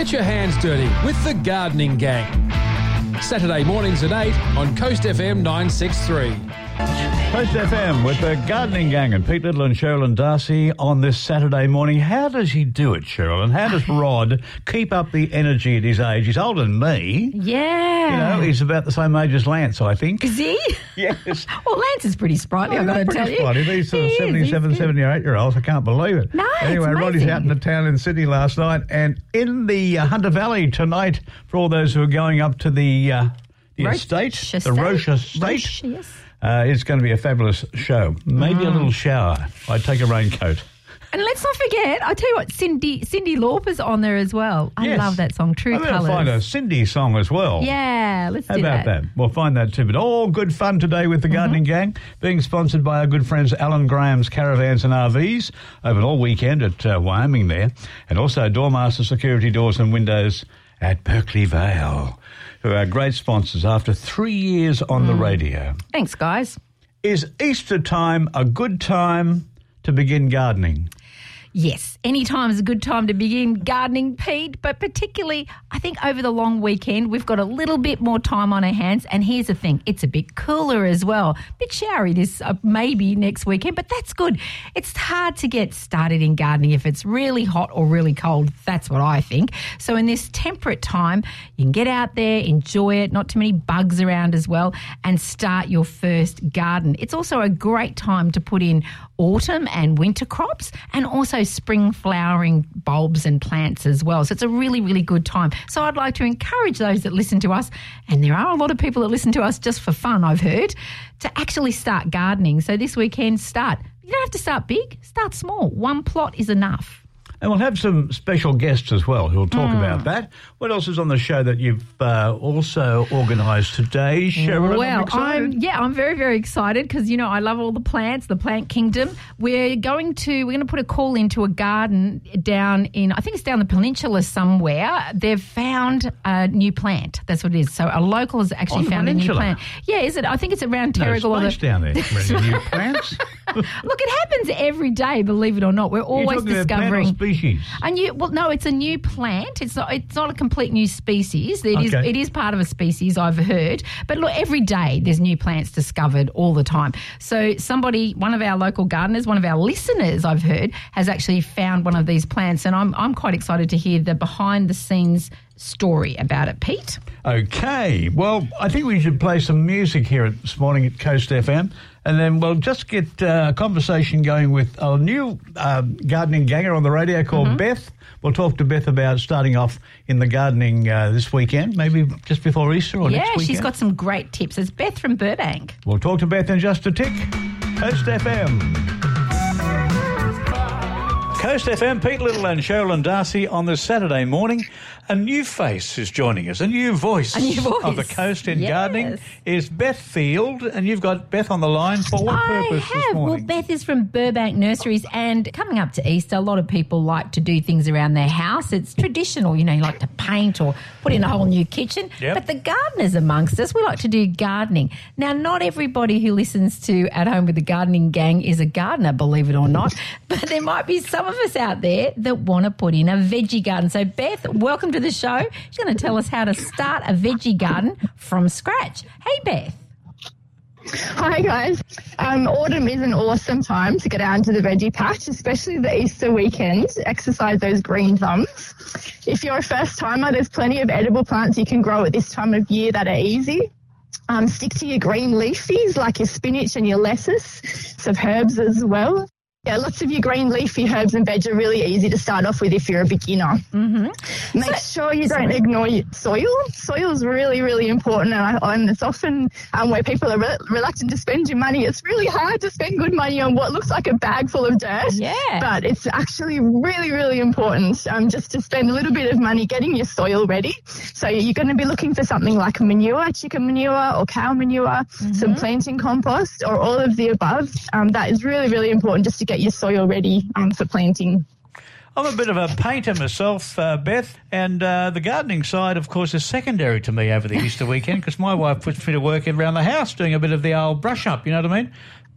Get your hands dirty with the Gardening Gang. Saturday mornings at 8 on Coast FM 963. Coast FM with the Gardening Gang and Pete Little and Cheralyn Darcey on this Saturday morning. How does he do it, Cheralyn? How does Rod keep up the energy at his age? He's older than me. Yeah. You know, he's about the same age as Lance, I think. Is he? Yes. well, Lance is pretty sprightly, I've got to tell you. Funny. These sort of He 77, 78 year olds, I can't believe it. No, Anyway, Roddy's out in the town in Sydney last night and in the uh, Hunter Valley tonight for all those who are going up to the, uh, the Roche estate, Estate. the Roche Estate. Roche, yes. Uh, it's going to be a fabulous show. Maybe Mm. a little shower. I'd take a raincoat. And let's not forget, I tell you what, Cyndi Cyndi Lauper's on there as well. I Yes. love that song, True I'm Colours. find a Cyndi song as well. Yeah, let's How do about that? We'll find that too. But all good fun today with the Mm-hmm. Gardening Gang, being sponsored by our good friends Alan Graham's Caravans and RVs, open all weekend at uh, Wyoming there, and also Doormaster Security Doors and Windows at Berkeley Vale, who are great sponsors after three years on Mm. the radio. Thanks, guys. Is Easter time a good time to begin gardening? Yes, any time is a good time to begin gardening, Pete, but particularly, I think over the long weekend, we've got a little bit more time on our hands. And here's the thing it's a bit cooler as well. A bit showery this uh, maybe next weekend, but that's good. It's hard to get started in gardening if it's really hot or really cold. That's what I think. So, in this temperate time, you can get out there, enjoy it, not too many bugs around as well, and start your first garden. It's also a great time to put in autumn and winter crops and also spring flowering bulbs and plants as well. So it's a really, really good time. So I'd like to encourage those that listen to us, and there are a lot of people that listen to us just for fun, I've heard, to actually start gardening. So this weekend, start. You don't have to start big, start small. One plot is enough. And we'll have some special guests as well who'll talk Hmm. about that. What else is on the show that you've uh, also organised today, Cheryl? Well, excited. I'm yeah, I'm very very excited because you know I love all the plants, the plant kingdom. We're going to we're going to put a call into a garden down in I think it's down the peninsula somewhere. They've found a new plant. That's what it is. So a local has actually found a new plant. Yeah, is it? I think it's around no Terrigal. or the- down there. New plants? Look, it happens every day. Believe it or not, we're always discovering. Species. A new well, no, it's a new plant. It's not. It's not a complete new species. It is. Okay. It is part of a species. I've heard. But look, every day there's new plants discovered all the time. So somebody, one of our local gardeners, one of our listeners, I've heard, has actually found one of these plants, and I'm I'm quite excited to hear the behind the scenes story about it, Pete. Okay. Well, I think we should play some music here this morning at Coast FM. And then we'll just get uh, a conversation going with a new um, gardening ganger on the radio called Mm-hmm. Beth. We'll talk to Beth about starting off in the gardening uh, this weekend, maybe just before Easter or yeah, next weekend. Yeah, she's got some great tips. It's Beth from Burbank. We'll talk to Beth in just a tick. Coast FM. Coast FM, Pete Little and Cheralyn Darcey on this Saturday morning. A new face is joining us, a new voice, A new voice. of the coast in Yes. gardening is Beth Field, and you've got Beth on the line for what I purpose have. Well. Beth is from Burbank Nurseries, and coming up to Easter, a lot of people like to do things around their house. It's traditional, you know, you like to paint or put in a whole new kitchen. Yep. But the gardeners amongst us, we like to do gardening. Now, not everybody who listens to At Home with the Gardening Gang is a gardener, believe it or not. but there might be some of us out there that want to put in a veggie garden. So, Beth, welcome to the show. She's going to tell us how to start a veggie garden from scratch. Hey, Beth. Hi guys. Um, autumn is an awesome time to get out into the veggie patch, especially the Easter weekend. Exercise those green thumbs. If you're a first timer, there's plenty of edible plants you can grow at this time of year that are easy. Um, stick to your green leafies like your spinach and your lettuce, some herbs as well. Yeah, lots of your green leafy herbs and veg are really easy to start off with if you're a beginner. Mm-hmm. Make sure you don't ignore your soil. Soil is really, really important, and, I, and it's often um, where people are re- reluctant to spend your money. It's really hard to spend good money on what looks like a bag full of dirt. Yeah. But it's actually really, really important um, just to spend a little bit of money getting your soil ready. So you're going to be looking for something like manure, chicken manure, or cow manure, some planting compost, or all of the above. Um, that is really, really important just to get your soil ready um, for planting. I'm a bit of a painter myself, uh, Beth, and uh, the gardening side, of course, is secondary to me over the Easter weekend because my wife puts me to work around the house doing a bit of the old brush up, you know what I mean?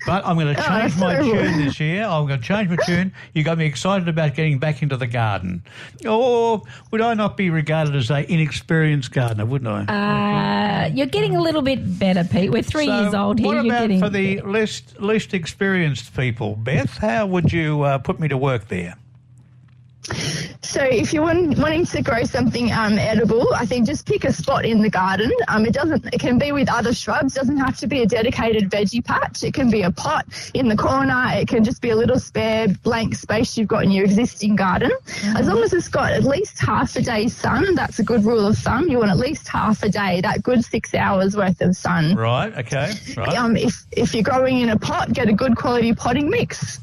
But I'm going to Oh, change that's my tune this year. I'm going to change my tune. You got me excited about getting back into the garden. Or would I not be regarded as a inexperienced gardener, wouldn't I? Uh, you're getting a little bit better, Pete. We're three So years old here. What you're about getting for the least least experienced people, Beth? How would you uh, put me to work there? So if you're wanting to grow something um, edible, I think just pick a spot in the garden. Um, it doesn't. It can be with other shrubs. Doesn't have to be a dedicated veggie patch. It can be a pot in the corner. It can just be a little spare blank space you've got in your existing garden. As long as it's got at least half a day's sun, that's a good rule of thumb. You want at least half a day, that good six hours worth of sun. Right. Okay. Right. Um, if if you're growing in a pot, get a good quality potting mix.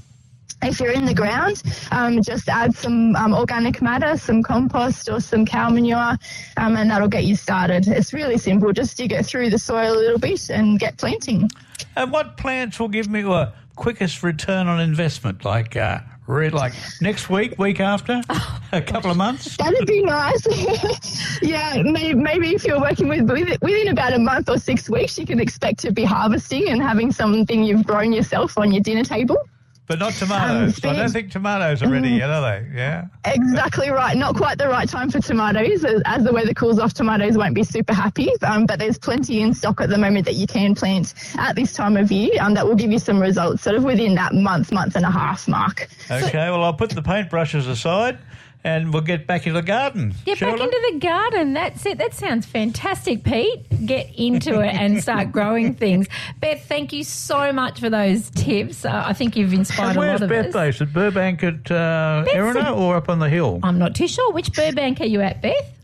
If you're in the ground, um, just add some um, organic matter, some compost or some cow manure, um, and that'll get you started. It's really simple. Just dig it through the soil a little bit and get planting. And what plants will give me a quickest return on investment? Like, uh, re- like next week, week after, a couple of months. That'd be nice. yeah, maybe, maybe if you're working with- within about a month or six weeks, you can expect to be harvesting and having something you've grown yourself on your dinner table. But not tomatoes. I don't think tomatoes are ready yet, are they? Yeah. Exactly right. Not quite the right time for tomatoes. As, as the weather cools off, tomatoes won't be super happy. Um, but there's plenty in stock at the moment that you can plant at this time of year um, that will give you some results sort of within that month, month and a half mark. Okay. Well, I'll put the paintbrushes aside, and we'll get back into the garden. Get back into the garden. That's it. That sounds fantastic, Pete. Get into it and start growing things. Beth, thank you so much for those tips. Uh, I think you've inspired a lot of Beth us. based? At Burbank at uh, Erina or up on the hill? I'm not too sure. Which Burbank are you at, Beth?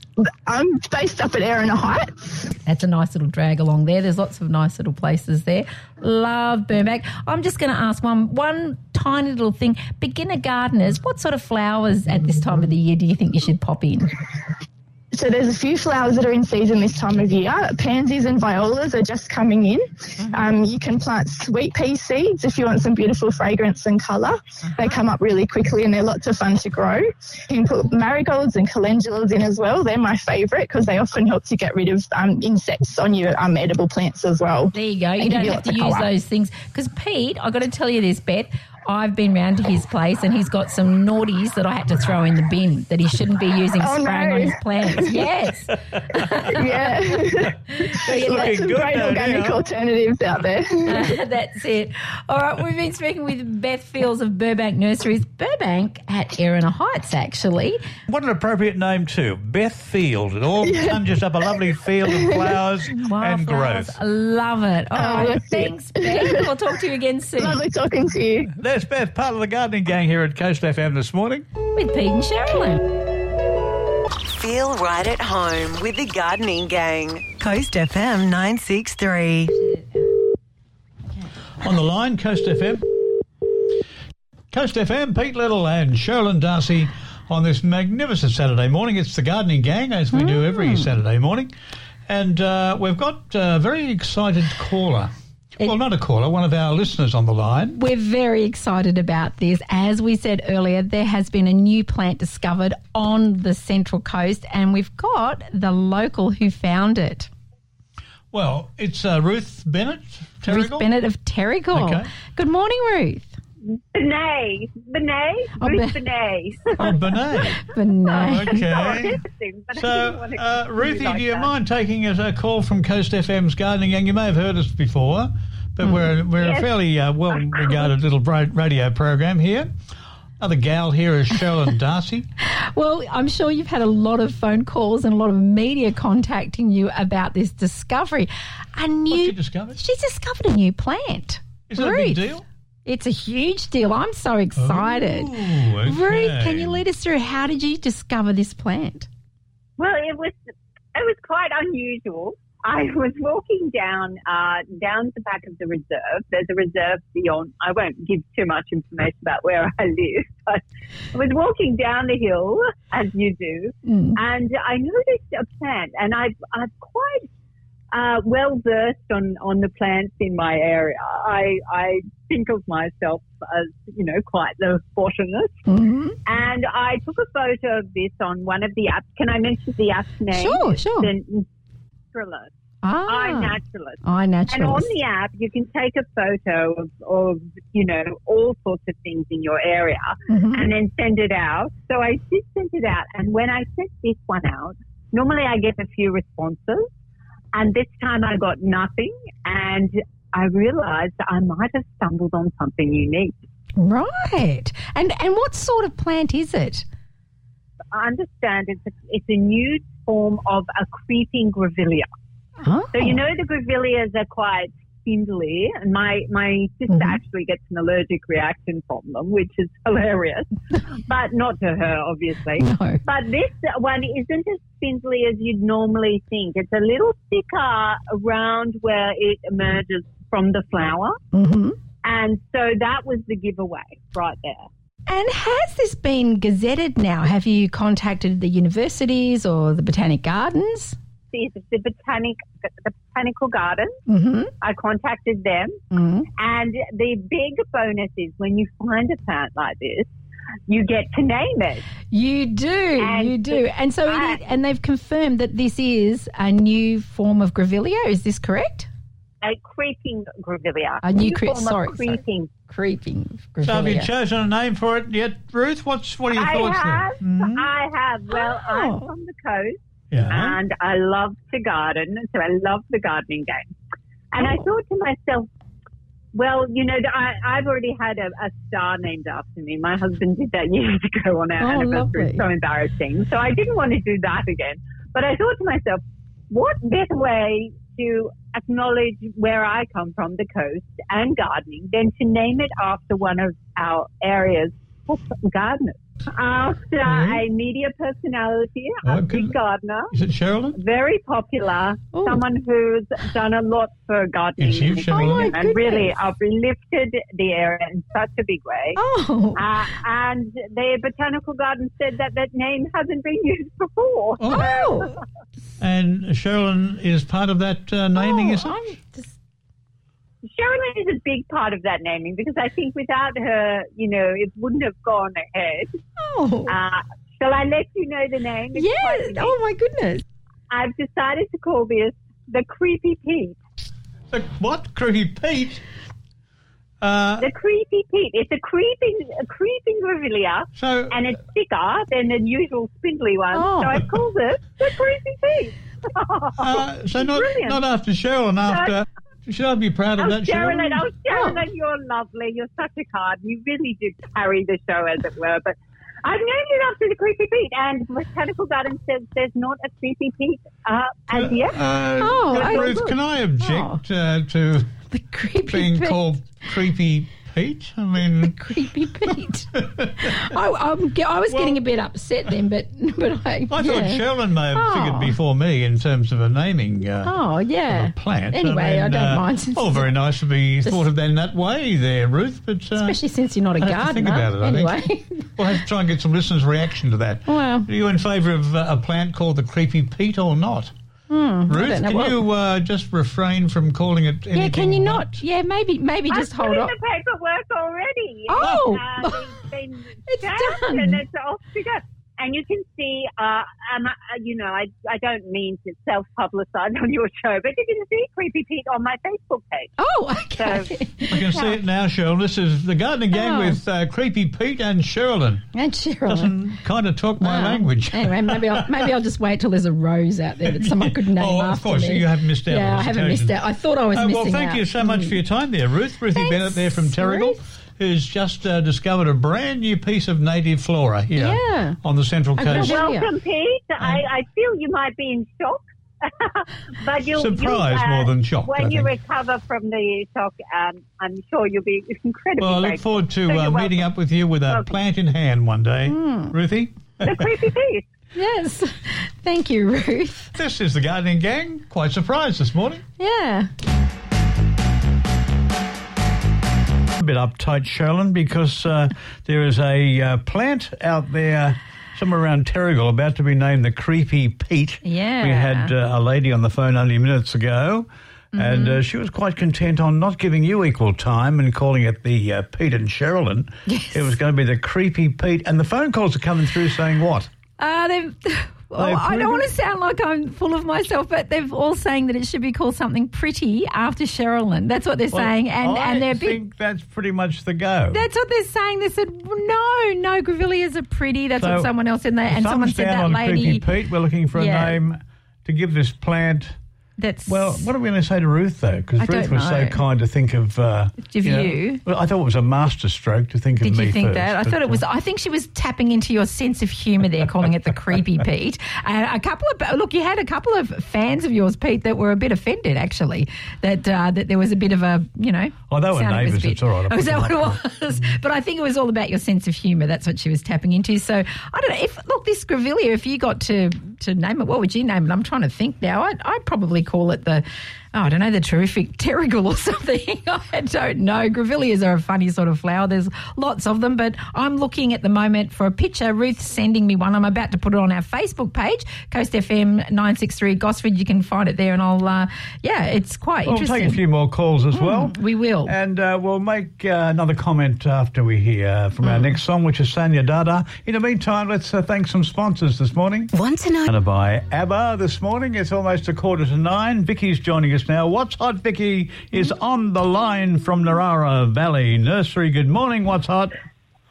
I'm based up at Erina Heights. That's a nice little drag along there. There's lots of nice little places there. Love Burbank. I'm just going to ask one one tiny little thing. Beginner gardeners, what sort of flowers at this time of the year do you think you should pop in? So there's a few flowers that are in season this time of year. Pansies and violas are just coming in. Um, you can plant sweet pea seeds if you want some beautiful fragrance and colour. They come up really quickly and they're lots of fun to grow. You can put marigolds and calendulas in as well. They're my favourite because they often help to get rid of um, insects on your um, edible plants as well. There you go. You don't have to use colour. those things. Because Pete, I've got to tell you this, Beth. I've been round to his place and he's got some naughties that I had to throw in the bin that he shouldn't be using Oh, spraying no. on his plants. Yes. yeah, lots looking of good great though, organic now. alternatives out there. That's it. All right, we've been speaking with Beth Fields of Burbank Nurseries. Burbank at Erina Heights, actually. What an appropriate name too, Beth Field. It all conjures up a lovely field of flowers and growth. I love it. All Oh, right, it. thanks, Beth. We'll talk to you again soon Lovely talking to you. There's Beth, part of the gardening gang here at Coast FM this morning. with Pete and Cheralyn. Feel right at home with the Gardening Gang. Coast FM 963. On the line, Coast FM. Coast FM, Pete Little and Cheralyn Darcey on this magnificent Saturday morning. It's the gardening gang, as we do every Saturday morning. And uh, we've got a very excited caller. Well, not a caller, one of our listeners on the line. We're very excited about this. As we said earlier, there has been a new plant discovered on the Central Coast, and we've got the local who found it. Well, it's uh, Ruth Bennett. Ruth Bennett of Terrigal. Okay. Good morning, Ruth. Benet. Benet? Oh, Ruth Be- Benet. Oh, Benet. Benet. Okay. So, didn't want to uh, Ruthie, do you mind taking us a call from Coast FM's gardening gang? You may have heard us before, but we're we're a fairly uh, well regarded little radio program here. Other gal here is Cheralyn Darcey. Well, I'm sure you've had a lot of phone calls and a lot of media contacting you about this discovery. A new, she discovered? She's discovered a new plant. Is that a big deal? It's a huge deal. I'm so excited. Ooh, okay. Ruth, can you lead us through how did you discover this plant? Well, it was it was quite unusual. I was walking down uh, down the back of the reserve. There's a reserve beyond. I won't give too much information about where I live, but I was walking down the hill as you do, Mm. and I noticed a plant, and I've I've quite uh, well versed on on the plants in my area. I I think of myself as you know quite the botanist. hmm And I took a photo of this on one of the apps. Can I mention the app name? Sure, sure. The Naturalist. Ah, iNaturalist. And on the app, you can take a photo of, of, you know, all sorts of things in your area Mhm. and then send it out. So I did send it out. And when I sent this one out, normally I get a few responses. And this time I got nothing. And I realized I might have stumbled on something unique. Right. And and what sort of plant is it? I understand it's a, it's a new form of a creeping grevillea. Oh. So you oh. know the grevilleas are quite spindly, and my my sister Mhm. actually gets an allergic reaction from them, which is hilarious, but not to her, obviously. No. But this one isn't as spindly as you'd normally think. It's a little thicker around where it emerges from the flower, hmm and so that was the giveaway right there. And has this been gazetted now? Have you contacted the universities or the botanic gardens? The, the botanic the botanical garden. Mm-hmm. I contacted them. mm And the big bonus is when you find a plant like this, you get to name it. You do, And you do. And so, it I- is, and they've confirmed that this is a new form of grevillea. Is this correct? A creeping grevillea. A new cre- form of sorry, sorry. creeping. Creeping So have you chosen a name for it yet, Ruth? What's what are your I thoughts have. there? Mhm. I have. Well, Oh. I'm from the coast Yeah. and I love to garden, so I love the gardening game. And I Oh. thought to myself, well, you know, I, I've already had a, a star named after me. My husband did that years ago on our Oh, anniversary. lovely. It's so embarrassing. So I didn't want to do that again. But I thought to myself, what better way to acknowledge where I come from, the coast, and gardening, than to name it after one of our areas for gardeners? After Mhm. a media personality, Oh, a good. big gardener, Is it Cheralyn? very popular, Oh. someone who's done a lot for gardening. Is he and Cheralyn? Oh, my and really goodness. uplifted the area in such a big way. Oh, Uh, and the botanical garden said that that name hasn't been used before. oh, And Cheralyn is part of that uh, naming, oh, is it? I'm just- Cheralyn is a big part of that naming because I think without her, you know, it wouldn't have gone ahead. oh. Uh, shall I let you know the name? It's yes. Oh my goodness. I've decided to call this the Creepy Pete. The what? Creepy Pete? Uh, The Creepy Pete. It's a creeping, a creeping grevillea. so, and it's thicker than the usual spindly one. Oh. So I called it the Creepy Pete. uh, so not, Brilliant. not after Cheralyn, after. Should I be proud of Oh, that, Cheralyn, Cheralyn? oh, Cheralyn, you're lovely. You're such a card. You really do carry the show, as it were. But I've named it after the Creepy Pete, and Botanical Garden says there's not a Creepy Pete uh, as yet. Uh, Oh, I- Ruth, can I object uh, to The creepy being Pete. called Creepy Pete? I mean, Creepy Pete. I, I'm, I was Well- getting a bit upset then, but but I. I yeah. thought Cheralyn may have Oh. figured before me in terms of a naming uh, Oh yeah. of plant. Anyway, I, mean, don't uh, mind. Oh, very nice to be thought of in that way there, Ruth. But uh, Especially since you're not a I to think gardener. about it, I think. anyway. we'll have to try and get some listeners' reaction to that. well, Are you in favour of uh, a plant called the Creepy Pete or not? Hmm, Ruth, can what- you uh, just refrain from calling it anything yeah, can you but- not? Yeah, maybe maybe just I've hold put in on. the paperwork already. Oh. uh, it's been It's done. and it's off to go. And you can see, uh, um, uh, you know, I, I don't mean to self-publicise on your show, but you can see Creepy Pete on my Facebook page. Oh, okay. I can see it now, Cheralyn. This is the gardening gang Oh. with uh, Creepy Pete and Cheralyn. and Cheryl. Doesn't kind of talk my Wow. language. Anyway, maybe I'll maybe I'll just wait till there's a rose out there that someone could name oh, after of course, me. you haven't missed out. on yeah, I haven't occasion. missed out. I thought I was missing well, thank out. you so much Mm. for your time there, Ruth. Ruthie Thanks, Bennett there from Terrigal, Ruth. Who's just uh, discovered a brand new piece of native flora here Yeah. on the Central Coast. Welcome, Pete. I, I feel you might be in shock. but you'll, Surprised you'll, uh, more than shocked, When I you think. recover from the shock, um, I'm sure you'll be incredibly Well, I look grateful. forward to So uh, meeting up with you with a Welcome. plant in hand one day. Hmm. Ruthie? The creepy Pete. Yes. Thank you, Ruth. This is the gardening gang. Quite surprised this morning. Yeah. Bit uptight, Cheralyn, because uh, there is a uh, plant out there somewhere around Terrigal about to be named the Creepy Pete. Yeah. We had uh, a lady on the phone only minutes ago. And uh, she was quite content on not giving you equal time and calling it the uh, Pete and Cheralyn. Yes. It was going to be the Creepy Pete. And the phone calls are coming through saying what? Uh, they've- Well, I don't want to sound like I'm full of myself, but they're all saying that it should be called something pretty after Cheralyn. That's what they're saying, and I and they're think that's pretty much the go. That's what they're saying. They said no, no, Grevilleas are pretty. That's So, what someone else in there, and someone said that lady. Pete. We're looking for a Yeah. name to give this plant. That's Well, what are we going to say to Ruth though? Because Ruth was so kind to think of. Uh, Of know- you. well, I thought it was a masterstroke to think Did of me Did you think first, that? I thought it was. uh, I think she was tapping into your sense of humour there, calling it the creepy Pete. And a couple of look, you had a couple of fans of yours, Pete, that were a bit offended actually that uh, that there was a bit of a you know. Oh, they were was neighbours, it's all right, I'll Oh, is that what it was? but I think it was all about your sense of humour. That's what she was tapping into. So I don't know if look this Grevillea. If you got to to name it, what would you name it? I'm trying to think now. I'd, I'd probably call it the. Oh, I don't know, the terrific terrigal or something. I don't know. Grevilleas are a funny sort of flower. There's lots of them, but I'm looking at the moment for a picture. Ruth's sending me one. I'm about to put it on our Facebook page, Coast FM 963 Gosford. You can find it there, and I'll, uh, yeah, it's quite interesting. We'll take a few more calls as well. we will. And uh, we'll make uh, another comment after we hear from Mm. our next song, which is Sanya Dada. In the meantime, let's uh, thank some sponsors this morning. Want to know? By ABBA this morning. It's almost a quarter to nine. Vicki's joining us now. What's Hot Vicki is on the line from Narara Valley Nursery. Good morning, What's Hot?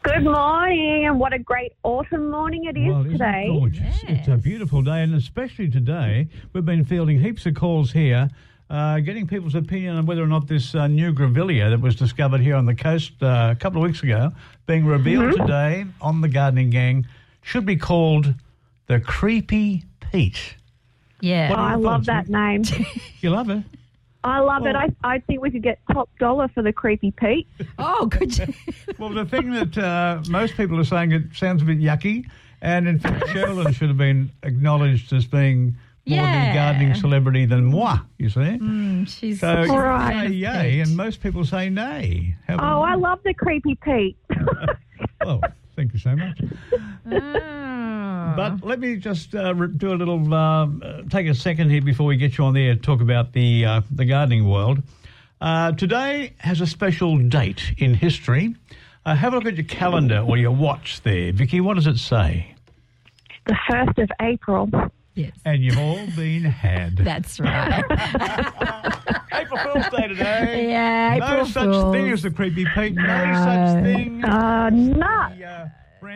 Good morning, and what a great autumn morning it is Well, isn't it today. gorgeous? It's a beautiful day, and especially today, we've been fielding heaps of calls here, uh, getting people's opinion on whether or not this uh, new grevillea that was discovered here on the coast uh, a couple of weeks ago, being revealed Mm-hmm. today on the Gardening Gang, should be called the Creepy Pete. Yeah. Oh, I love that name. You love it? I love it. I, I think we could get top dollar for the creepy Pete. Oh, good. Well, the thing that uh, most people are saying it sounds a bit yucky, and in fact, Cheralyn should have been acknowledged as being more Yeah. the gardening celebrity than moi, you see? She's So you Right. say yay, and most people say nay. How Oh, I love the creepy Pete. that? Well, thank you so much. But let me just uh, do a little, um, uh, take a second here before we get you on there to talk about the uh, the gardening world. Uh, today has a special date in history. Uh, have a look at your calendar or your watch there, Vicki. What does it say? the first of April. yes. And you've all been had. That's right. April Fool's Day today. Yeah, no April such Fools. thing as the creepy Pete. No, No. such thing. Uh, nut. the uh,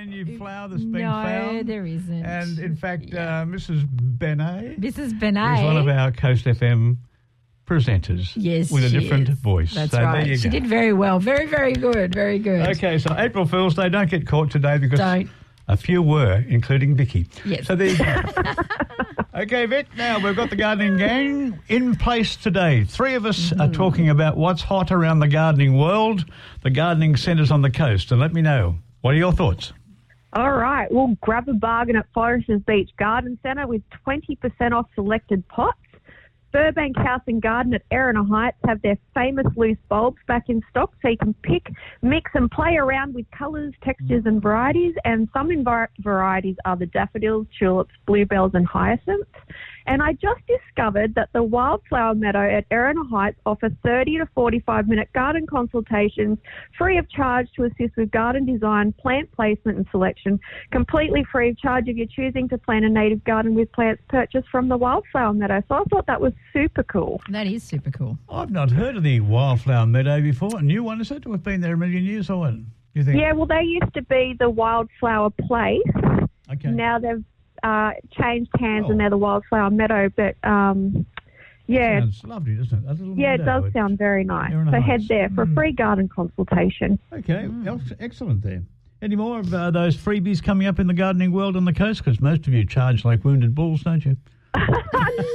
brand new flower that's been no, found. there isn't. And in fact, uh, Mrs. Benet Mrs. Benet. is one of our Coast FM presenters. Yes, with a different is. voice. That's so right. There you she go. did very well. Very, very good. Very good. Okay, so April Fool's Day. Don't get caught today because Don't. a few were, including Vicki. Yes. So there you go. okay, Vic. Now we've got the gardening gang in place today. Three of us Mm-hmm. are talking about what's hot around the gardening world, the gardening centres on the coast, and let me know what are your thoughts. All right. Well, grab a bargain at Foresters Beach Garden Centre with 20% off selected pots. Burbank House and Garden at Erina Heights have their famous loose bulbs back in stock, so you can pick, mix, and play around with colours, textures, and varieties. And some varieties are the daffodils, tulips, bluebells, and hyacinths. And I just discovered that the Wildflower Meadow at Erina Heights offers 30 to 45 minute garden consultations free of charge to assist with garden design, plant placement, and selection, completely free of charge if you're choosing to plant a native garden with plants purchased from the Wildflower Meadow. So I thought that was super cool. That is super cool. I've not heard of the Wildflower Meadow before. A new one, is it? We've been there a million years or what? You think? Yeah, well, they used to be the Wildflower Place. Okay. Now they've uh, changed hands Oh. and they're the Wildflower Meadow. But um, yeah, Sounds lovely, doesn't it? A yeah, it meadow. does sound very nice. Erina So head there for a Mm. free garden consultation. Okay, ex- excellent there. Any more of uh, those freebies coming up in the gardening world on the coast? Because most of you charge like wounded bulls, don't you?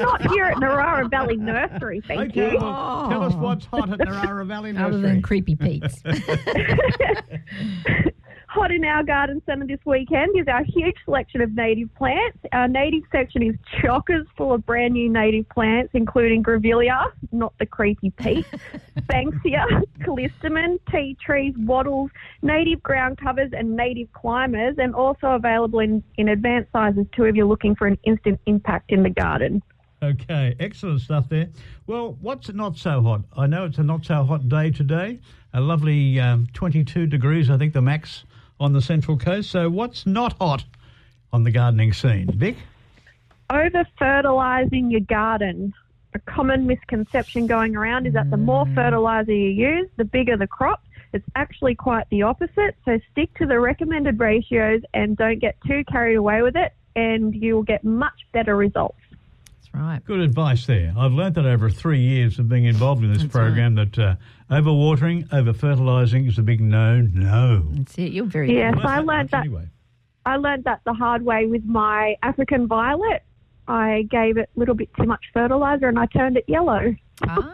Not here at Narara Valley Nursery, thank okay, you. well, tell us what's hot at Narara Valley Nursery. Other than creepy Pete's. Hot in our garden centre this weekend is our huge selection of native plants. Our native section is chockers full of brand new native plants, including Grevillea, not the creepy Pete, Banksia, Callistemon, tea trees, wattles, native ground covers, and native climbers, and also available in, in advanced sizes too if you're looking for an instant impact in the garden. Okay, excellent stuff there. Well, what's not so hot? I know it's a not so hot day today. A lovely um, 22 degrees, I think, the max on the central coast. So, what's not hot on the gardening scene? Vic? over fertilizing your garden. A common misconception going around is that the more mm. fertilizer you use, the bigger the crop. It's actually quite the opposite. So stick to the recommended ratios and don't get too carried away with it, and you'll get much better results. That's right. Good advice there. I've learned that over three years of being involved in this That's program that uh, overwatering, over fertilising is a big no, no. That's it. You're very Yes, Well, I learned that. Anyway. I learned that the hard way with my African violet. I gave it a little bit too much fertilizer and I turned it yellow. Ah.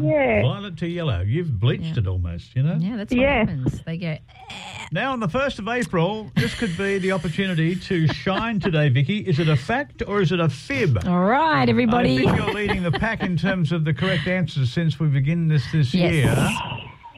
Yeah. Violet to yellow. You've bleached Yeah. it almost, you know? Yeah, that's what Yeah. happens. They go, eh. Now, on the 1st of April, this could be the opportunity to shine today, Vicki. Is it a fact or is it a fib? all right, everybody. I everybody. think you're leading the pack in terms of the correct answers since we begin this this Yes. year.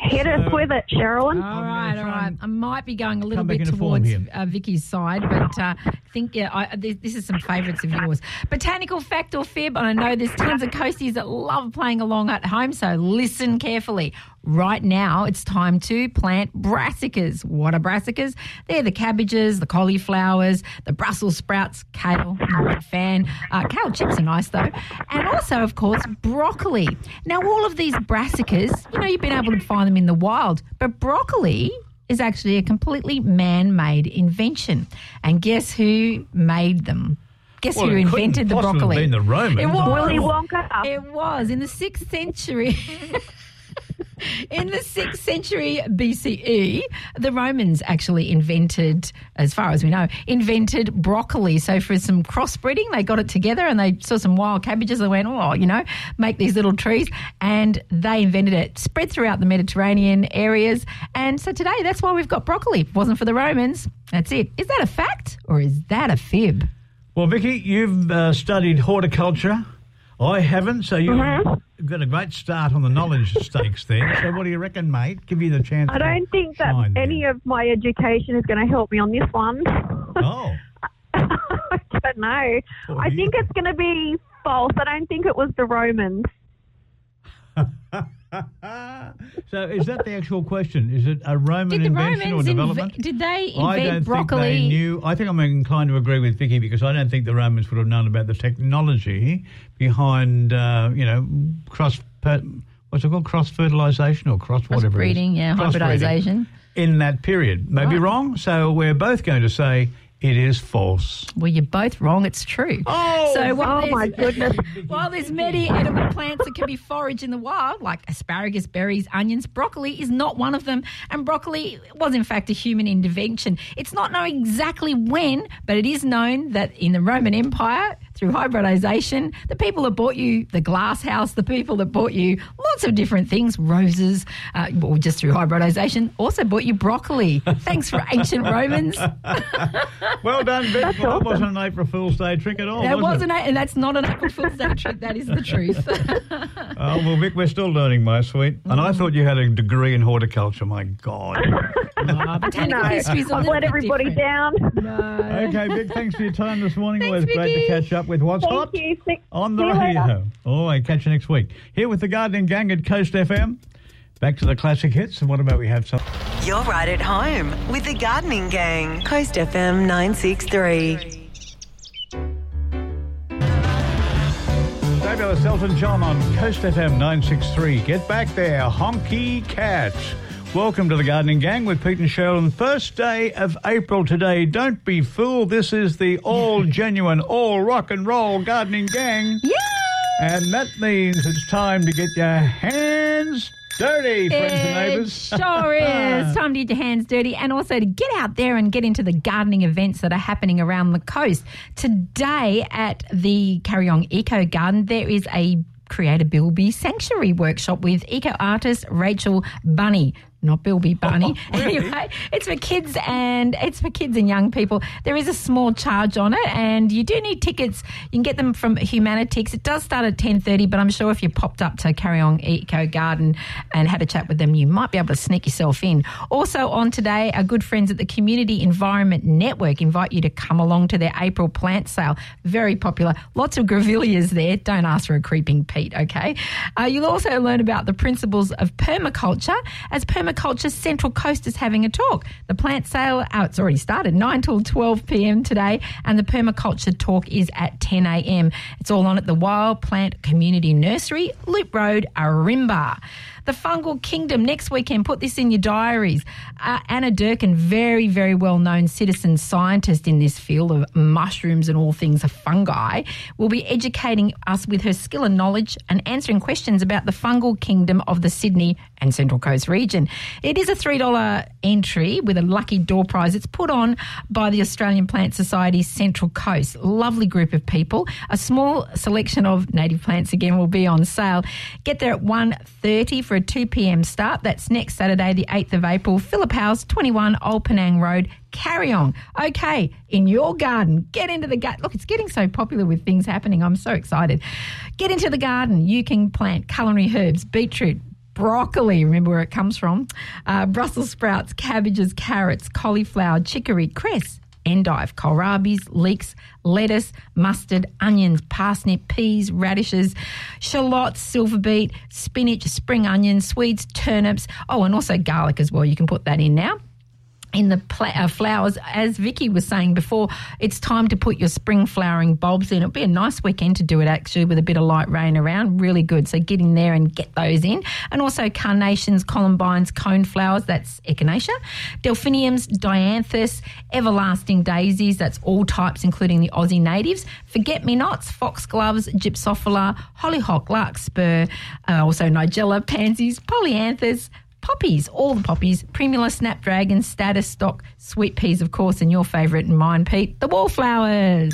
Hit us with it, Cheralyn. All I'm right, gonna all try right. and I might be going a little bit towards uh, Vicki's side, but uh, I think yeah, I, this, this is some favourites of yours. Botanical fact or fib, and I know there's tons of coasties that love playing along at home, so listen carefully. Right now, it's time to plant brassicas. What are brassicas? They're the cabbages, the cauliflowers, the Brussels sprouts, kale. Not a big fan. Uh, kale chips are nice though, and also, of course, broccoli. Now, all of these brassicas, you know, you've been able to find them in the wild, but broccoli is actually a completely man-made invention. And guess who made them? Guess Well, who invented the possibly have broccoli? been the Romans. It was. Willy Wonka. It was in the sixth century. In the 6th century BCE, the Romans actually invented, as far as we know, invented broccoli. So for some crossbreeding, they got it together and they saw some wild cabbages and went, oh, you know, make these little trees. And they invented it, spread throughout the Mediterranean areas. And so today, that's why we've got broccoli. If it wasn't for the Romans, that's it. Is that a fact or is that a fib? Well, Vicki, you've uh, studied horticulture. I haven't, so you've mm-hmm. got a great start on the knowledge stakes there. So, what do you reckon, mate? Give you the chance. I don't think that there. any of my education is going to help me on this one. Oh, I don't know. Poor I you. think it's going to be false. I don't think it was the Romans. so is that the actual question? Is it a Roman Did the invention Romans or development? did they invent I don't broccoli? think they knew. I think I'm inclined to agree with Vicki because I don't think the Romans would have known about the technology behind, uh, you know, cross. What's it called? Cross fertilization or cross whatever. Crossbreeding, yeah, hybridization. in that period. Maybe Right. wrong. So we're both going to say it is false. Well, you're both wrong. It's true. Oh, so while Oh my goodness. While there's many edible plants that can be foraged in the wild, like asparagus, berries, onions, broccoli is not one of them. And broccoli was, in fact, a human intervention. It's not known exactly when, but it is known that in the Roman Empire, through hybridization, the people that bought you the glass house, the people that bought you lots of different things, roses, uh, or just through hybridization, also bought you broccoli. Thanks for ancient Romans. Well done, Vic. Well, that wasn't an April Fool's Day trick at all. That was wasn't, it? a, and that's not an April Fool's Day trick. That is the truth. Oh, well, Vic, we're still learning, my sweet. And I thought you had a degree in horticulture. My God. Botanical No, history is a I've let everybody different. down. No. okay, Vic, thanks for your time this morning. Thanks, Always great to catch up with what's Thank hot you. See- on the see you later. radio. All right, catch you next week. Here with the Gardening Gang at Coast FM. Back to the classic hits. And what about we have some? You're right at home with the Gardening Gang. Coast FM 963. Fabulous Elton John on Coast FM 963. Get back there, honky cat. Welcome to the Gardening Gang with Pete and Cheralyn. First day of April today. Don't be fooled. This is the all genuine, all rock and roll Gardening Gang. Yeah. And that means it's time to get your hands dirty, friends and neighbours. sure is. Time to get your hands dirty and also to get out there and get into the gardening events that are happening around the coast. Today at the Kariong Eco Garden, there is a Create a Bilby Sanctuary workshop with eco artist Rachel Bunny. Not Bilby Bunny. Oh, really? Anyway, it's for kids and it's for kids and young people. There is a small charge on it, and you do need tickets. You can get them from Humanitix. It does start at ten thirty, but I'm sure if you popped up to Kariong Eco Garden and had a chat with them, you might be able to sneak yourself in. Also on today, our good friends at the Community Environment Network invite you to come along to their April plant sale. Very popular. Lots of grevilleas there. Don't ask for a creeping Pete, okay? Uh, you'll also learn about the principles of permaculture, as permaculture Permaculture Central Coast is having a talk. The plant sale, oh, it's already started, 9 till 12 p.m. today, and the permaculture talk is at 10 a.m. It's all on at the Wild Plant Community Nursery, Loop Road, Ourimbah. The Fungal Kingdom next weekend. Put this in your diaries. Uh, Anna Durkin, very, very well known citizen scientist in this field of mushrooms and all things fungi, will be educating us with her skill and knowledge and answering questions about the fungal kingdom of the Sydney and Central Coast region. It is a $3 entry with a lucky door prize. It's put on by the Australian Plant Society Central Coast. Lovely group of people. A small selection of native plants again will be on sale. Get there at 1.30 for a 2 p.m. start. That's next Saturday, the 8th of April. Phillip House, 21 Old Penang Road. Kariong. Okay, in your garden, get into the garden. Look, it's getting so popular with things happening. I'm so excited. Get into the garden. You can plant culinary herbs, beetroot, broccoli, remember where it comes from, uh, Brussels sprouts, cabbages, carrots, cauliflower, chicory, cress, endive, kohlrabies, leeks, lettuce, mustard, onions, parsnip, peas, radishes, shallots, silver beet, spinach, spring onions, swedes, turnips. Oh, and also garlic as well. You can put that in now in the pla- uh, flowers, as Vicki was saying before, it's time to put your spring flowering bulbs in. It'll be a nice weekend to do it actually with a bit of light rain around. Really good. So get in there and get those in. And also carnations, columbines, cone flowers, that's echinacea, delphiniums, dianthus, everlasting daisies, that's all types, including the Aussie natives, forget me nots, foxgloves, gypsophila, hollyhock, larkspur, uh, also nigella, pansies, polyanthus, poppies, all the poppies, Primula Snapdragon, Statice Stock, Sweet Peas, of course, and your favourite and mine, Pete, the wallflowers.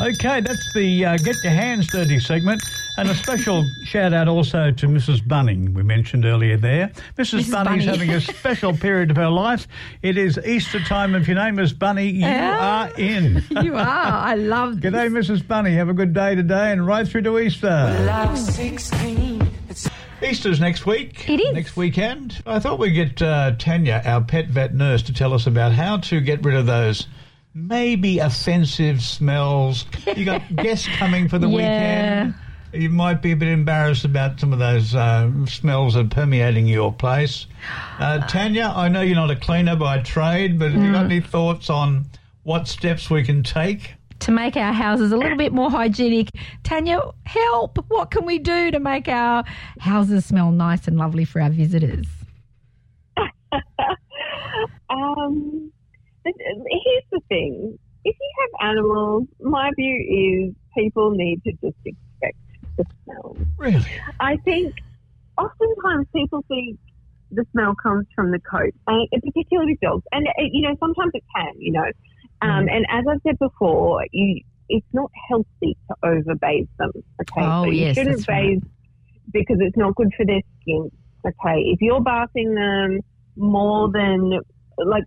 Okay, that's the uh, Get Your Hands Dirty segment. And a special shout out also to Mrs. Bunning, we mentioned earlier there. Mrs. Mrs. Bunny's Bunny. having a special period of her life. It is Easter time. If your name is Bunny, you Yeah. are in. You are. I love this. G'day, Mrs. Bunny. Have a good day today and right through to Easter. Easter's next week. It is. Next weekend. I thought we'd get uh, Tanya, our pet vet nurse, to tell us about how to get rid of those maybe offensive smells. You got guests coming for the Yeah. weekend. You might be a bit embarrassed about some of those uh, smells that are permeating your place. Uh, Tanya, I know you're not a cleaner by trade, but have you got any thoughts on what steps we can take? To make our houses a little bit more hygienic. Tanya, help. What can we do to make our houses smell nice and lovely for our visitors? Um, here's the thing: if you have animals, my view is people need to just expect the smell. Really? I think oftentimes people think the smell comes from the coat, and particularly dogs. And uh, you know, sometimes it can. You know, um, and as I've said before, you it's not healthy to overbathe them. Okay, Oh, so you yes, shouldn't that's right. bathe because it's not good for their skin. Okay, if you're bathing them more than like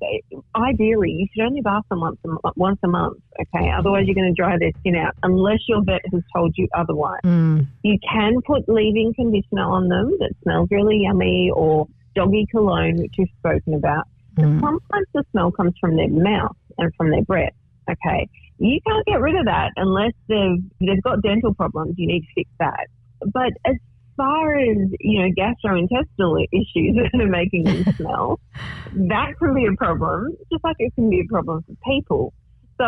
ideally, you should only bath them once a, once a month. Okay, otherwise you're going to dry their skin out unless your vet has told you otherwise. Mm. You can put leave-in conditioner on them that smells really yummy, or doggy cologne, which you've spoken about. Mm. Sometimes the smell comes from their mouth and from their breath. Okay, you can't get rid of that unless they've they've got dental problems. You need to fix that. But as far as you know, gastrointestinal issues that are making them smell, that can be a problem. Just like it can be a problem for people. So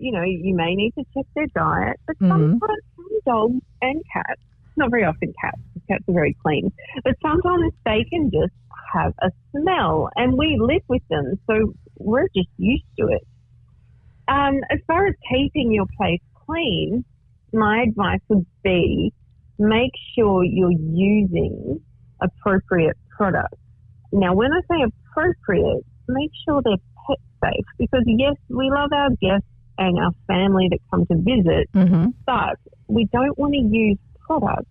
you know, you may need to check their diet. But Mhm. sometimes some dogs and cats, not very often cats, are very clean, but sometimes they can just have a smell, and we live with them, so we're just used to it. Um, as far as keeping your place clean, my advice would be make sure you're using appropriate products. Now, when I say appropriate, make sure they're pet safe because yes, we love our guests and our family that come to visit, hmm but we don't want to use products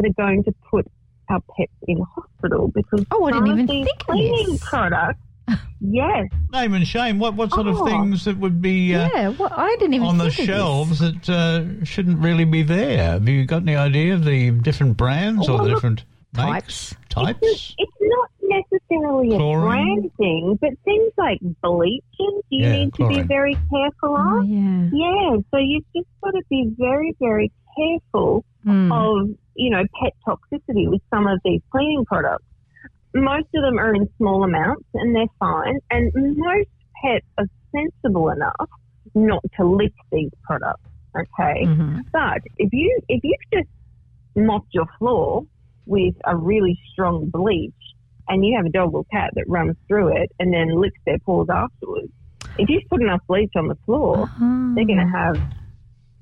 that are going to put our pets in hospital because Oh, I didn't some of even think cleaning this. products. yes, Name and shame. What what sort of Oh. things that would be uh, Yeah, well, I didn't even on the think this. shelves that uh, shouldn't really be there? Have you got any idea of the different brands or Well, the different types. makes, types? It's, it's not necessarily a brand thing, but things like bleaching, you Yeah, need to be very careful Oh, of. yeah. Yeah, so you've just got to be very, very careful Mm. of, you know, pet toxicity with some of these cleaning products. most of them are in small amounts and they're fine. And most pets are sensible enough not to lick these products. Okay, Mhm. but if you if you've just mopped your floor with a really strong bleach and you have a dog or cat that runs through it and then licks their paws afterwards, if you've put enough bleach on the floor, they're going to have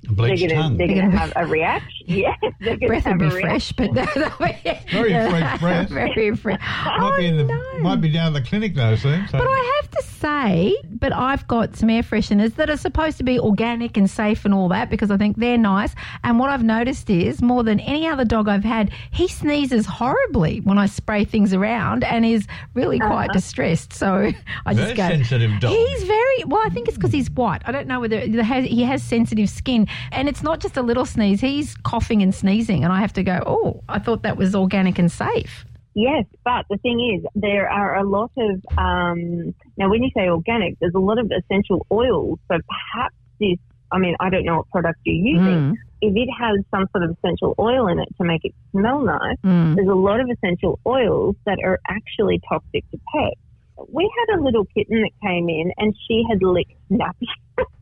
Bleached they're going to tongue. they're They're going to have a reaction. Yeah, they're going to Breath have would be a fresh, reaction. but Very fresh breath. Very fresh. Might be the oh, no. might be down the clinic though soon. So. But I have to say, but I've got some air fresheners that are supposed to be organic and safe and all that because I think they're nice. And what I've noticed is more than any other dog I've had, he sneezes horribly when I spray things around and is really uh-huh. quite distressed. So I Very just go. sensitive dog. He's very well. I think it's because he's white. I don't know whether he has, he has sensitive skin, and it's not just a little sneeze. He's coughing and sneezing, and I have to go. Oh, I thought that was organic and safe. Yes, but the thing is, there are a lot of um, now. When you say organic, there's a lot of essential oils. So perhaps this. I mean, I don't know what product you're using. Mm. If it has some sort of essential oil in it to make it smell nice, Mm. there's a lot of essential oils that are actually toxic to pets. We had a little kitten that came in and she had licked nappy,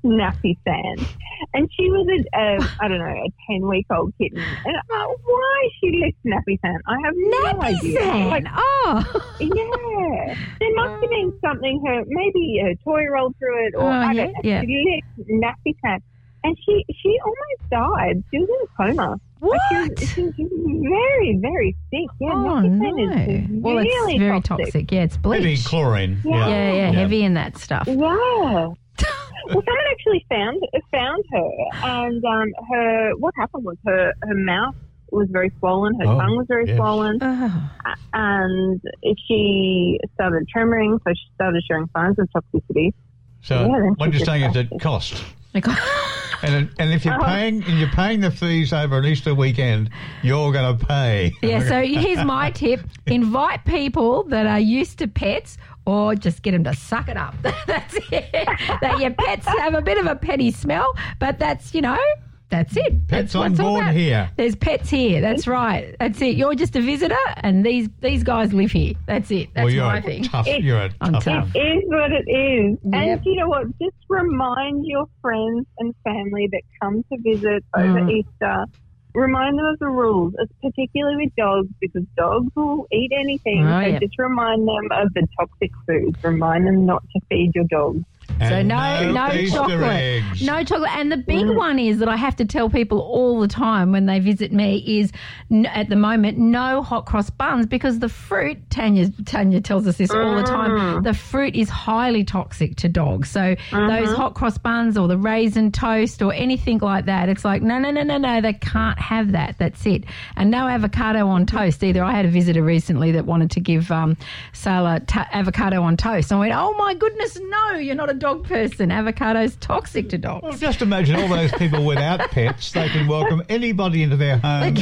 nappy sand. And she was a, a I don't know, a 10 week old kitten. And uh, why she licked nappy sand, I have no idea. sand. Like, oh. yeah. There must have been something, her maybe her toy rolled through it or Oh, I yeah, don't know. yeah. She licked nappy sand. And she, she almost died. She was in a coma. What? Like, She was, she was very, very sick. Yeah, Oh no! is Well, it's very toxic. toxic. Yeah, it's bleach. Heavy bleach. chlorine. Yeah. Yeah, yeah, heavy in that stuff. Yeah. Well, someone actually found found her, and um, her what happened was her her mouth was very swollen, her Oh, tongue was very yes. swollen, Oh. and she started tremoring, so she started showing signs of toxicity. So Yeah, what you're saying is it died. cost. And and if you're Uh-huh. paying and you're paying the fees over an Easter weekend, you're going to pay. yeah, so here's my tip: invite people that are used to pets. Or just get them to suck it up. that's it. That your pets have a bit of a petty smell, but that's you know, that's it. Pets that's what on board here. There's pets here. That's right. That's it. You're just a visitor, and these these guys live here. That's it. That's well, you're my a thing. tough. It- You're a I'm tough. tough. It is what it is. Yep. And you know what? Just remind your friends and family that come to visit over Mm. Easter. Remind them of the rules, it's particularly with dogs, because dogs will eat anything. Oh, so yeah. just remind them of the toxic foods. Remind them not to feed your dogs. So And no, no, chocolate, eggs. no chocolate. And the big Mm. one is that I have to tell people all the time when they visit me is at the moment no hot cross buns because the fruit. Tanya Tanya tells us this all the time. Mm. The fruit is highly toxic to dogs. So those Mm-hmm. hot cross buns or the raisin toast or anything like that, it's like no, no, no, no, no. They can't have that. That's it. And no avocado on toast either. I had a visitor recently that wanted to give um, Salah ta avocado on toast. And I went, oh my goodness, no, you're not a dog person. Avocado's toxic to dogs. Well, just imagine all those people without pets. They can welcome anybody into their home.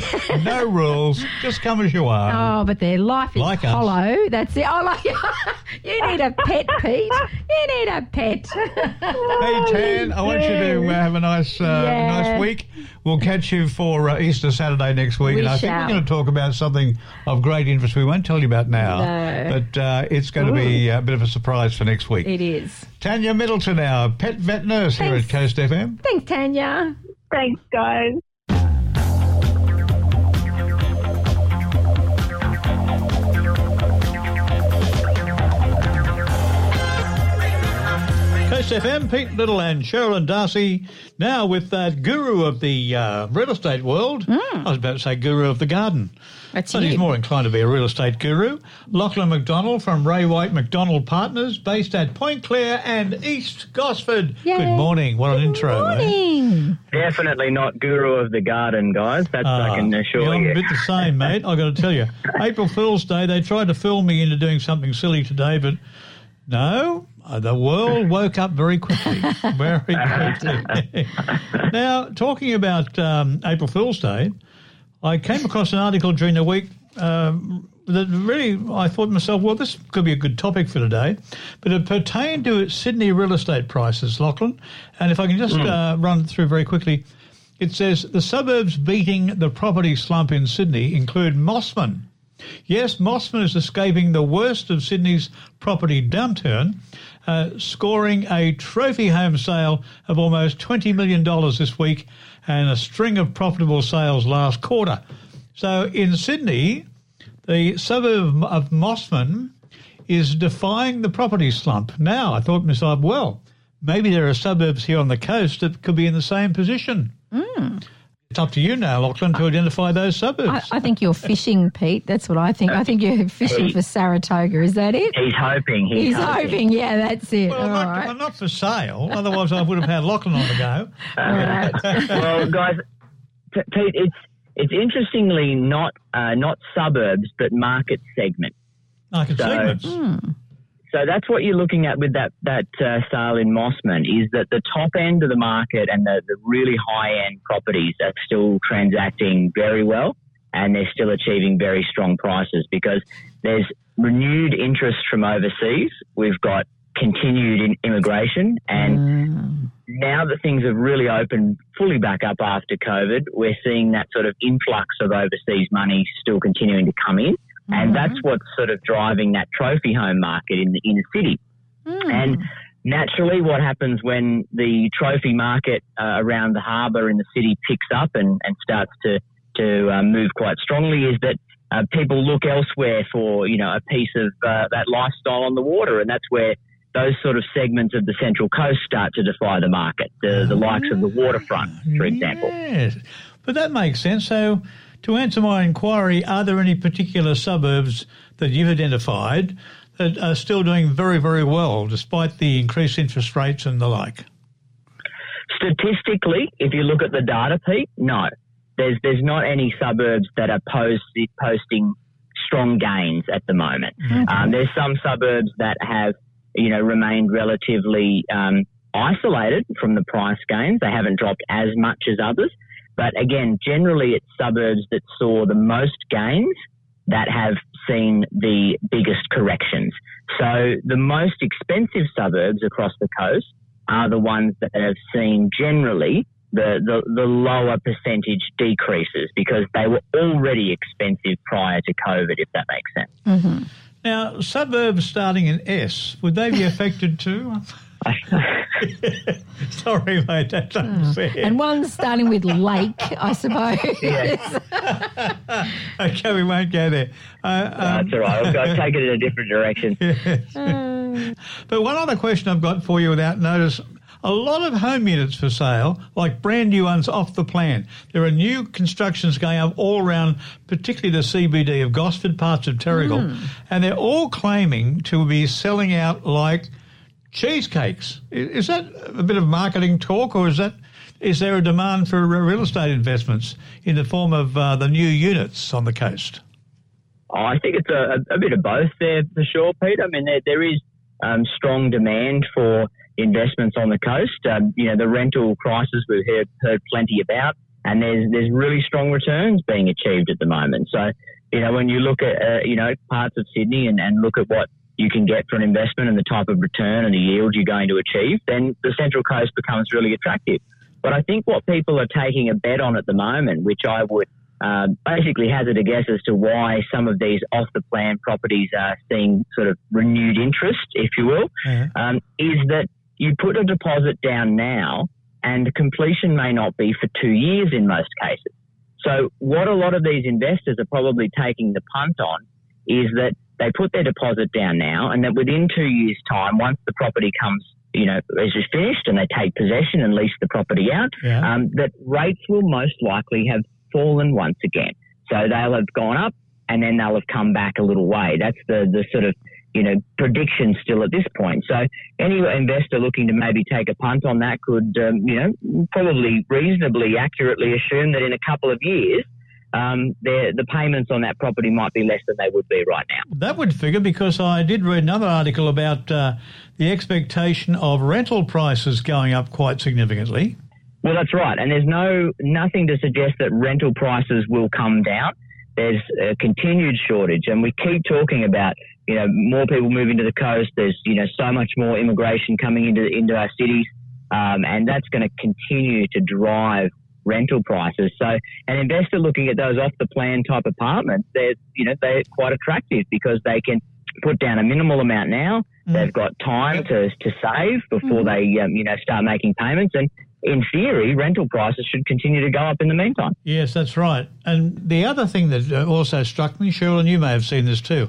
no rules. Just come as you are. Oh, but their life is Like us. hollow. That's it. Oh, like you need a pet, Pete. You need a pet. Hey Tan, I want you to uh, have a nice, uh, Yeah. nice week. We'll catch you for uh, Easter Saturday next week, We and I think we're going to talk about something of great interest. We won't tell you about now, No. but uh, it's going to be a bit of a surprise for next week. it is. Tanya Middleton, our pet vet nurse here at Coast FM. Thanks, Tanya. Thanks, guys. Coast FM, Pete Little and Cheralyn Darcey, now with that guru of the uh, real estate world. I was about to say guru of the garden. That's but he's more inclined to be a real estate guru. Lachlan McDonald from Ray White McDonald Partners, based at Point Clare and East Gosford. Yay. Good morning. What an intro. eh? Morning. Definitely not guru of the garden, guys. That's I Ah, can assure yeah, I'm a bit the same, mate. I've got to tell you. April Fool's Day, they tried to fool me into doing something silly today, but no, uh, the world woke up very quickly. Very quickly. now, talking about um, April Fool's Day, I came across an article during the week um, that really, I thought to myself, well, this could be a good topic for today. But it pertained to Sydney real estate prices, Lachlan. And if I can just uh, run through very quickly, it says the suburbs beating the property slump in Sydney include Mosman. Yes, Mosman is escaping the worst of Sydney's property downturn, uh, scoring a trophy home sale of almost $20 million this week and a string of profitable sales last quarter. So in Sydney, the suburb of Mosman is defying the property slump. Now, I thought to myself, well, maybe there are suburbs here on the coast that could be in the same position. It's up to you now, Lachlan, to identify those suburbs. I, I think you're fishing, Pete. That's what I think. I think you're fishing for Saratoga. Is that it? He's hoping. He's, He's hoping. Yeah, that's it. well, All I'm not, right. I'm not for sale. Otherwise, I would have had Lachlan on the go. All right. well, guys, P- Pete, it's it's interestingly not uh, not suburbs, but market segment. Market So- segments. So that's what you're looking at with that that uh, sale in Mosman is that the top end of the market and the, the really high end properties are still transacting very well, and they're still achieving very strong prices because there's renewed interest from overseas. We've got continued in immigration, and now that things have really opened fully back up after COVID, we're seeing that sort of influx of overseas money still continuing to come in. And that's what's sort of driving that trophy home market in the inner city. And naturally, what happens when the trophy market uh, around the harbour in the city picks up and, and starts to, to uh, move quite strongly is that uh, people look elsewhere for, you know, a piece of uh, that lifestyle on the water. And that's where those sort of segments of the Central Coast start to defy the market, the, the likes of the waterfront, for example. Yes, but that makes sense. So, to answer my inquiry, are there any particular suburbs that you've identified that are still doing very, very well despite the increased interest rates and the like? Statistically, if you look at the data, Pete, no. There's there's not any suburbs that are post, posting strong gains at the moment. Um, there's some suburbs that have, you know, remained relatively um, isolated from the price gains. They haven't dropped as much as others. But again, generally it's suburbs that saw the most gains that have seen the biggest corrections. So the most expensive suburbs across the coast are the ones that have seen generally the, the, the lower percentage decreases because they were already expensive prior to COVID, if that makes sense. Mm-hmm. Now, suburbs starting in S, would they be affected too? Sorry, mate, that's unfair. And one starting with lake, I suppose. okay, we won't go there. Uh, um, That's all right. I'll, I'll take it in a different direction. But one other question I've got for you without notice. A lot of home units for sale, like brand new ones off the plan. There are new constructions going up all around, particularly the CBD of Gosford, parts of Terrigal, and they're all claiming to be selling out like cheesecakes. Is that a bit of marketing talk, or is that is there a demand for real estate investments in the form of uh, the new units on the coast? Oh, I think it's a, a, bit of both there for sure, Pete. I mean, there, there is um, strong demand for investments on the coast. Um, you know, the rental crisis we've heard, heard plenty about, and there's there's really strong returns being achieved at the moment. So, you know, when you look at uh, you know parts of Sydney and, and look at what you can get for an investment and the type of return and the yield you're going to achieve, then the Central Coast becomes really attractive. But I think what people are taking a bet on at the moment, which I would uh, basically hazard a guess as to why some of these off the plan properties are seeing sort of renewed interest, if you will, um, is that you put a deposit down now and completion may not be for two years in most cases. So what a lot of these investors are probably taking the punt on is that they put their deposit down now and that within two years time, once the property comes, you know, is finished and they take possession and lease the property out, Yeah. um, that rates will most likely have fallen once again. So they'll have gone up and then they'll have come back a little way. That's the, the sort of, you know, prediction still at this point. So any investor looking to maybe take a punt on that could, um, you know, probably reasonably accurately assume that in a couple of years, um, the the payments on that property might be less than they would be right now. That would figure because I did read another article about uh, the expectation of rental prices going up quite significantly. Well, that's right, and there's no nothing to suggest that rental prices will come down. There's a continued shortage, and we keep talking about you know more people moving to the coast. There's you know so much more immigration coming into into our cities, um, and that's going to continue to drive rental prices. So an investor looking at those off the plan type apartments, they're you know they're quite attractive because they can put down a minimal amount now. They've got time to, to save before they um, you know start making payments, and in theory, rental prices should continue to go up in the meantime. Yes, that's right. And the other thing that also struck me, Cheryl, and you may have seen this too,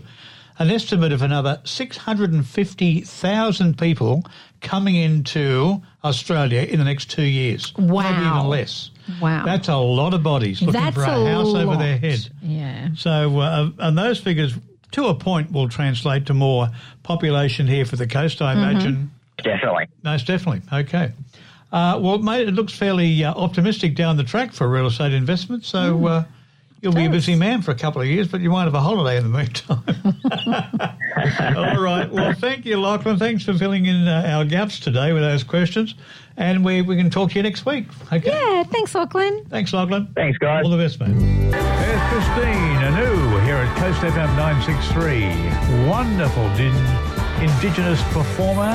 an estimate of another 650,000 people coming into Australia in the next two years. Maybe even less. Wow. That's a lot of bodies looking That's for a, a house over their head. Yeah. So, uh, and those figures, to a point, will translate to more population here for the coast, I Mm-hmm. imagine. Definitely. Most definitely. Okay. Uh, well, mate, it looks fairly uh, optimistic down the track for real estate investment. So Mm. You'll be a busy man for a couple of years, but you won't have a holiday in the meantime. All right. Well, thank you, Lachlan. Thanks for filling in uh, our gaps today with those questions. And we, we can talk to you next week. Okay. Yeah, thanks, Lachlan. Thanks, Lachlan. Thanks, guys. All the best, mate. There's Christine Anu here at Coast FM 963. Wonderful din- Indigenous performer.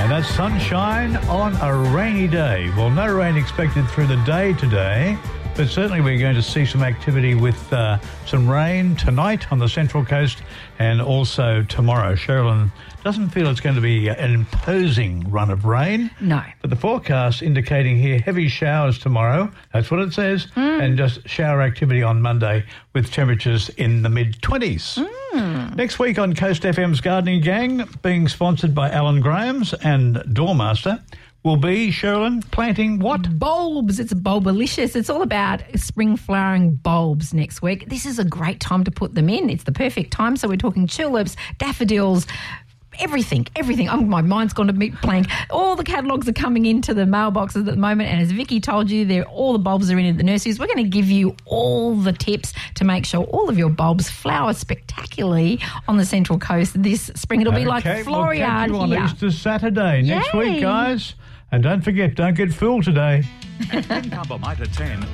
And that's sunshine on a rainy day. Well, no rain expected through the day today, but certainly we're going to see some activity with uh, some rain tonight on the Central Coast and also tomorrow. Cheralyn doesn't feel it's going to be an imposing run of rain. No. But the forecast indicating here heavy showers tomorrow. That's what it says. And just shower activity on Monday with temperatures in the mid 20s. Next week on Coast FM's Gardening Gang, being sponsored by Alan Grahams and Doormaster, will be Cheralyn planting what? Bulbs. It's bulbalicious. It's all about spring flowering bulbs next week. This is a great time to put them in. It's the perfect time. So we're talking tulips, daffodils, everything, everything. Oh, my mind's gone to be blank. All the catalogues are coming into the mailboxes at the moment, and as Vicki told you, they're all the bulbs are in at the nurseries. We're going to give you all the tips to make sure all of your bulbs flower spectacularly on the Central Coast this spring. It'll be like Okay, we'll Floriade catch you on here. Easter Saturday next Yay. week, guys. And don't forget, don't get fooled today. Come by to 10 or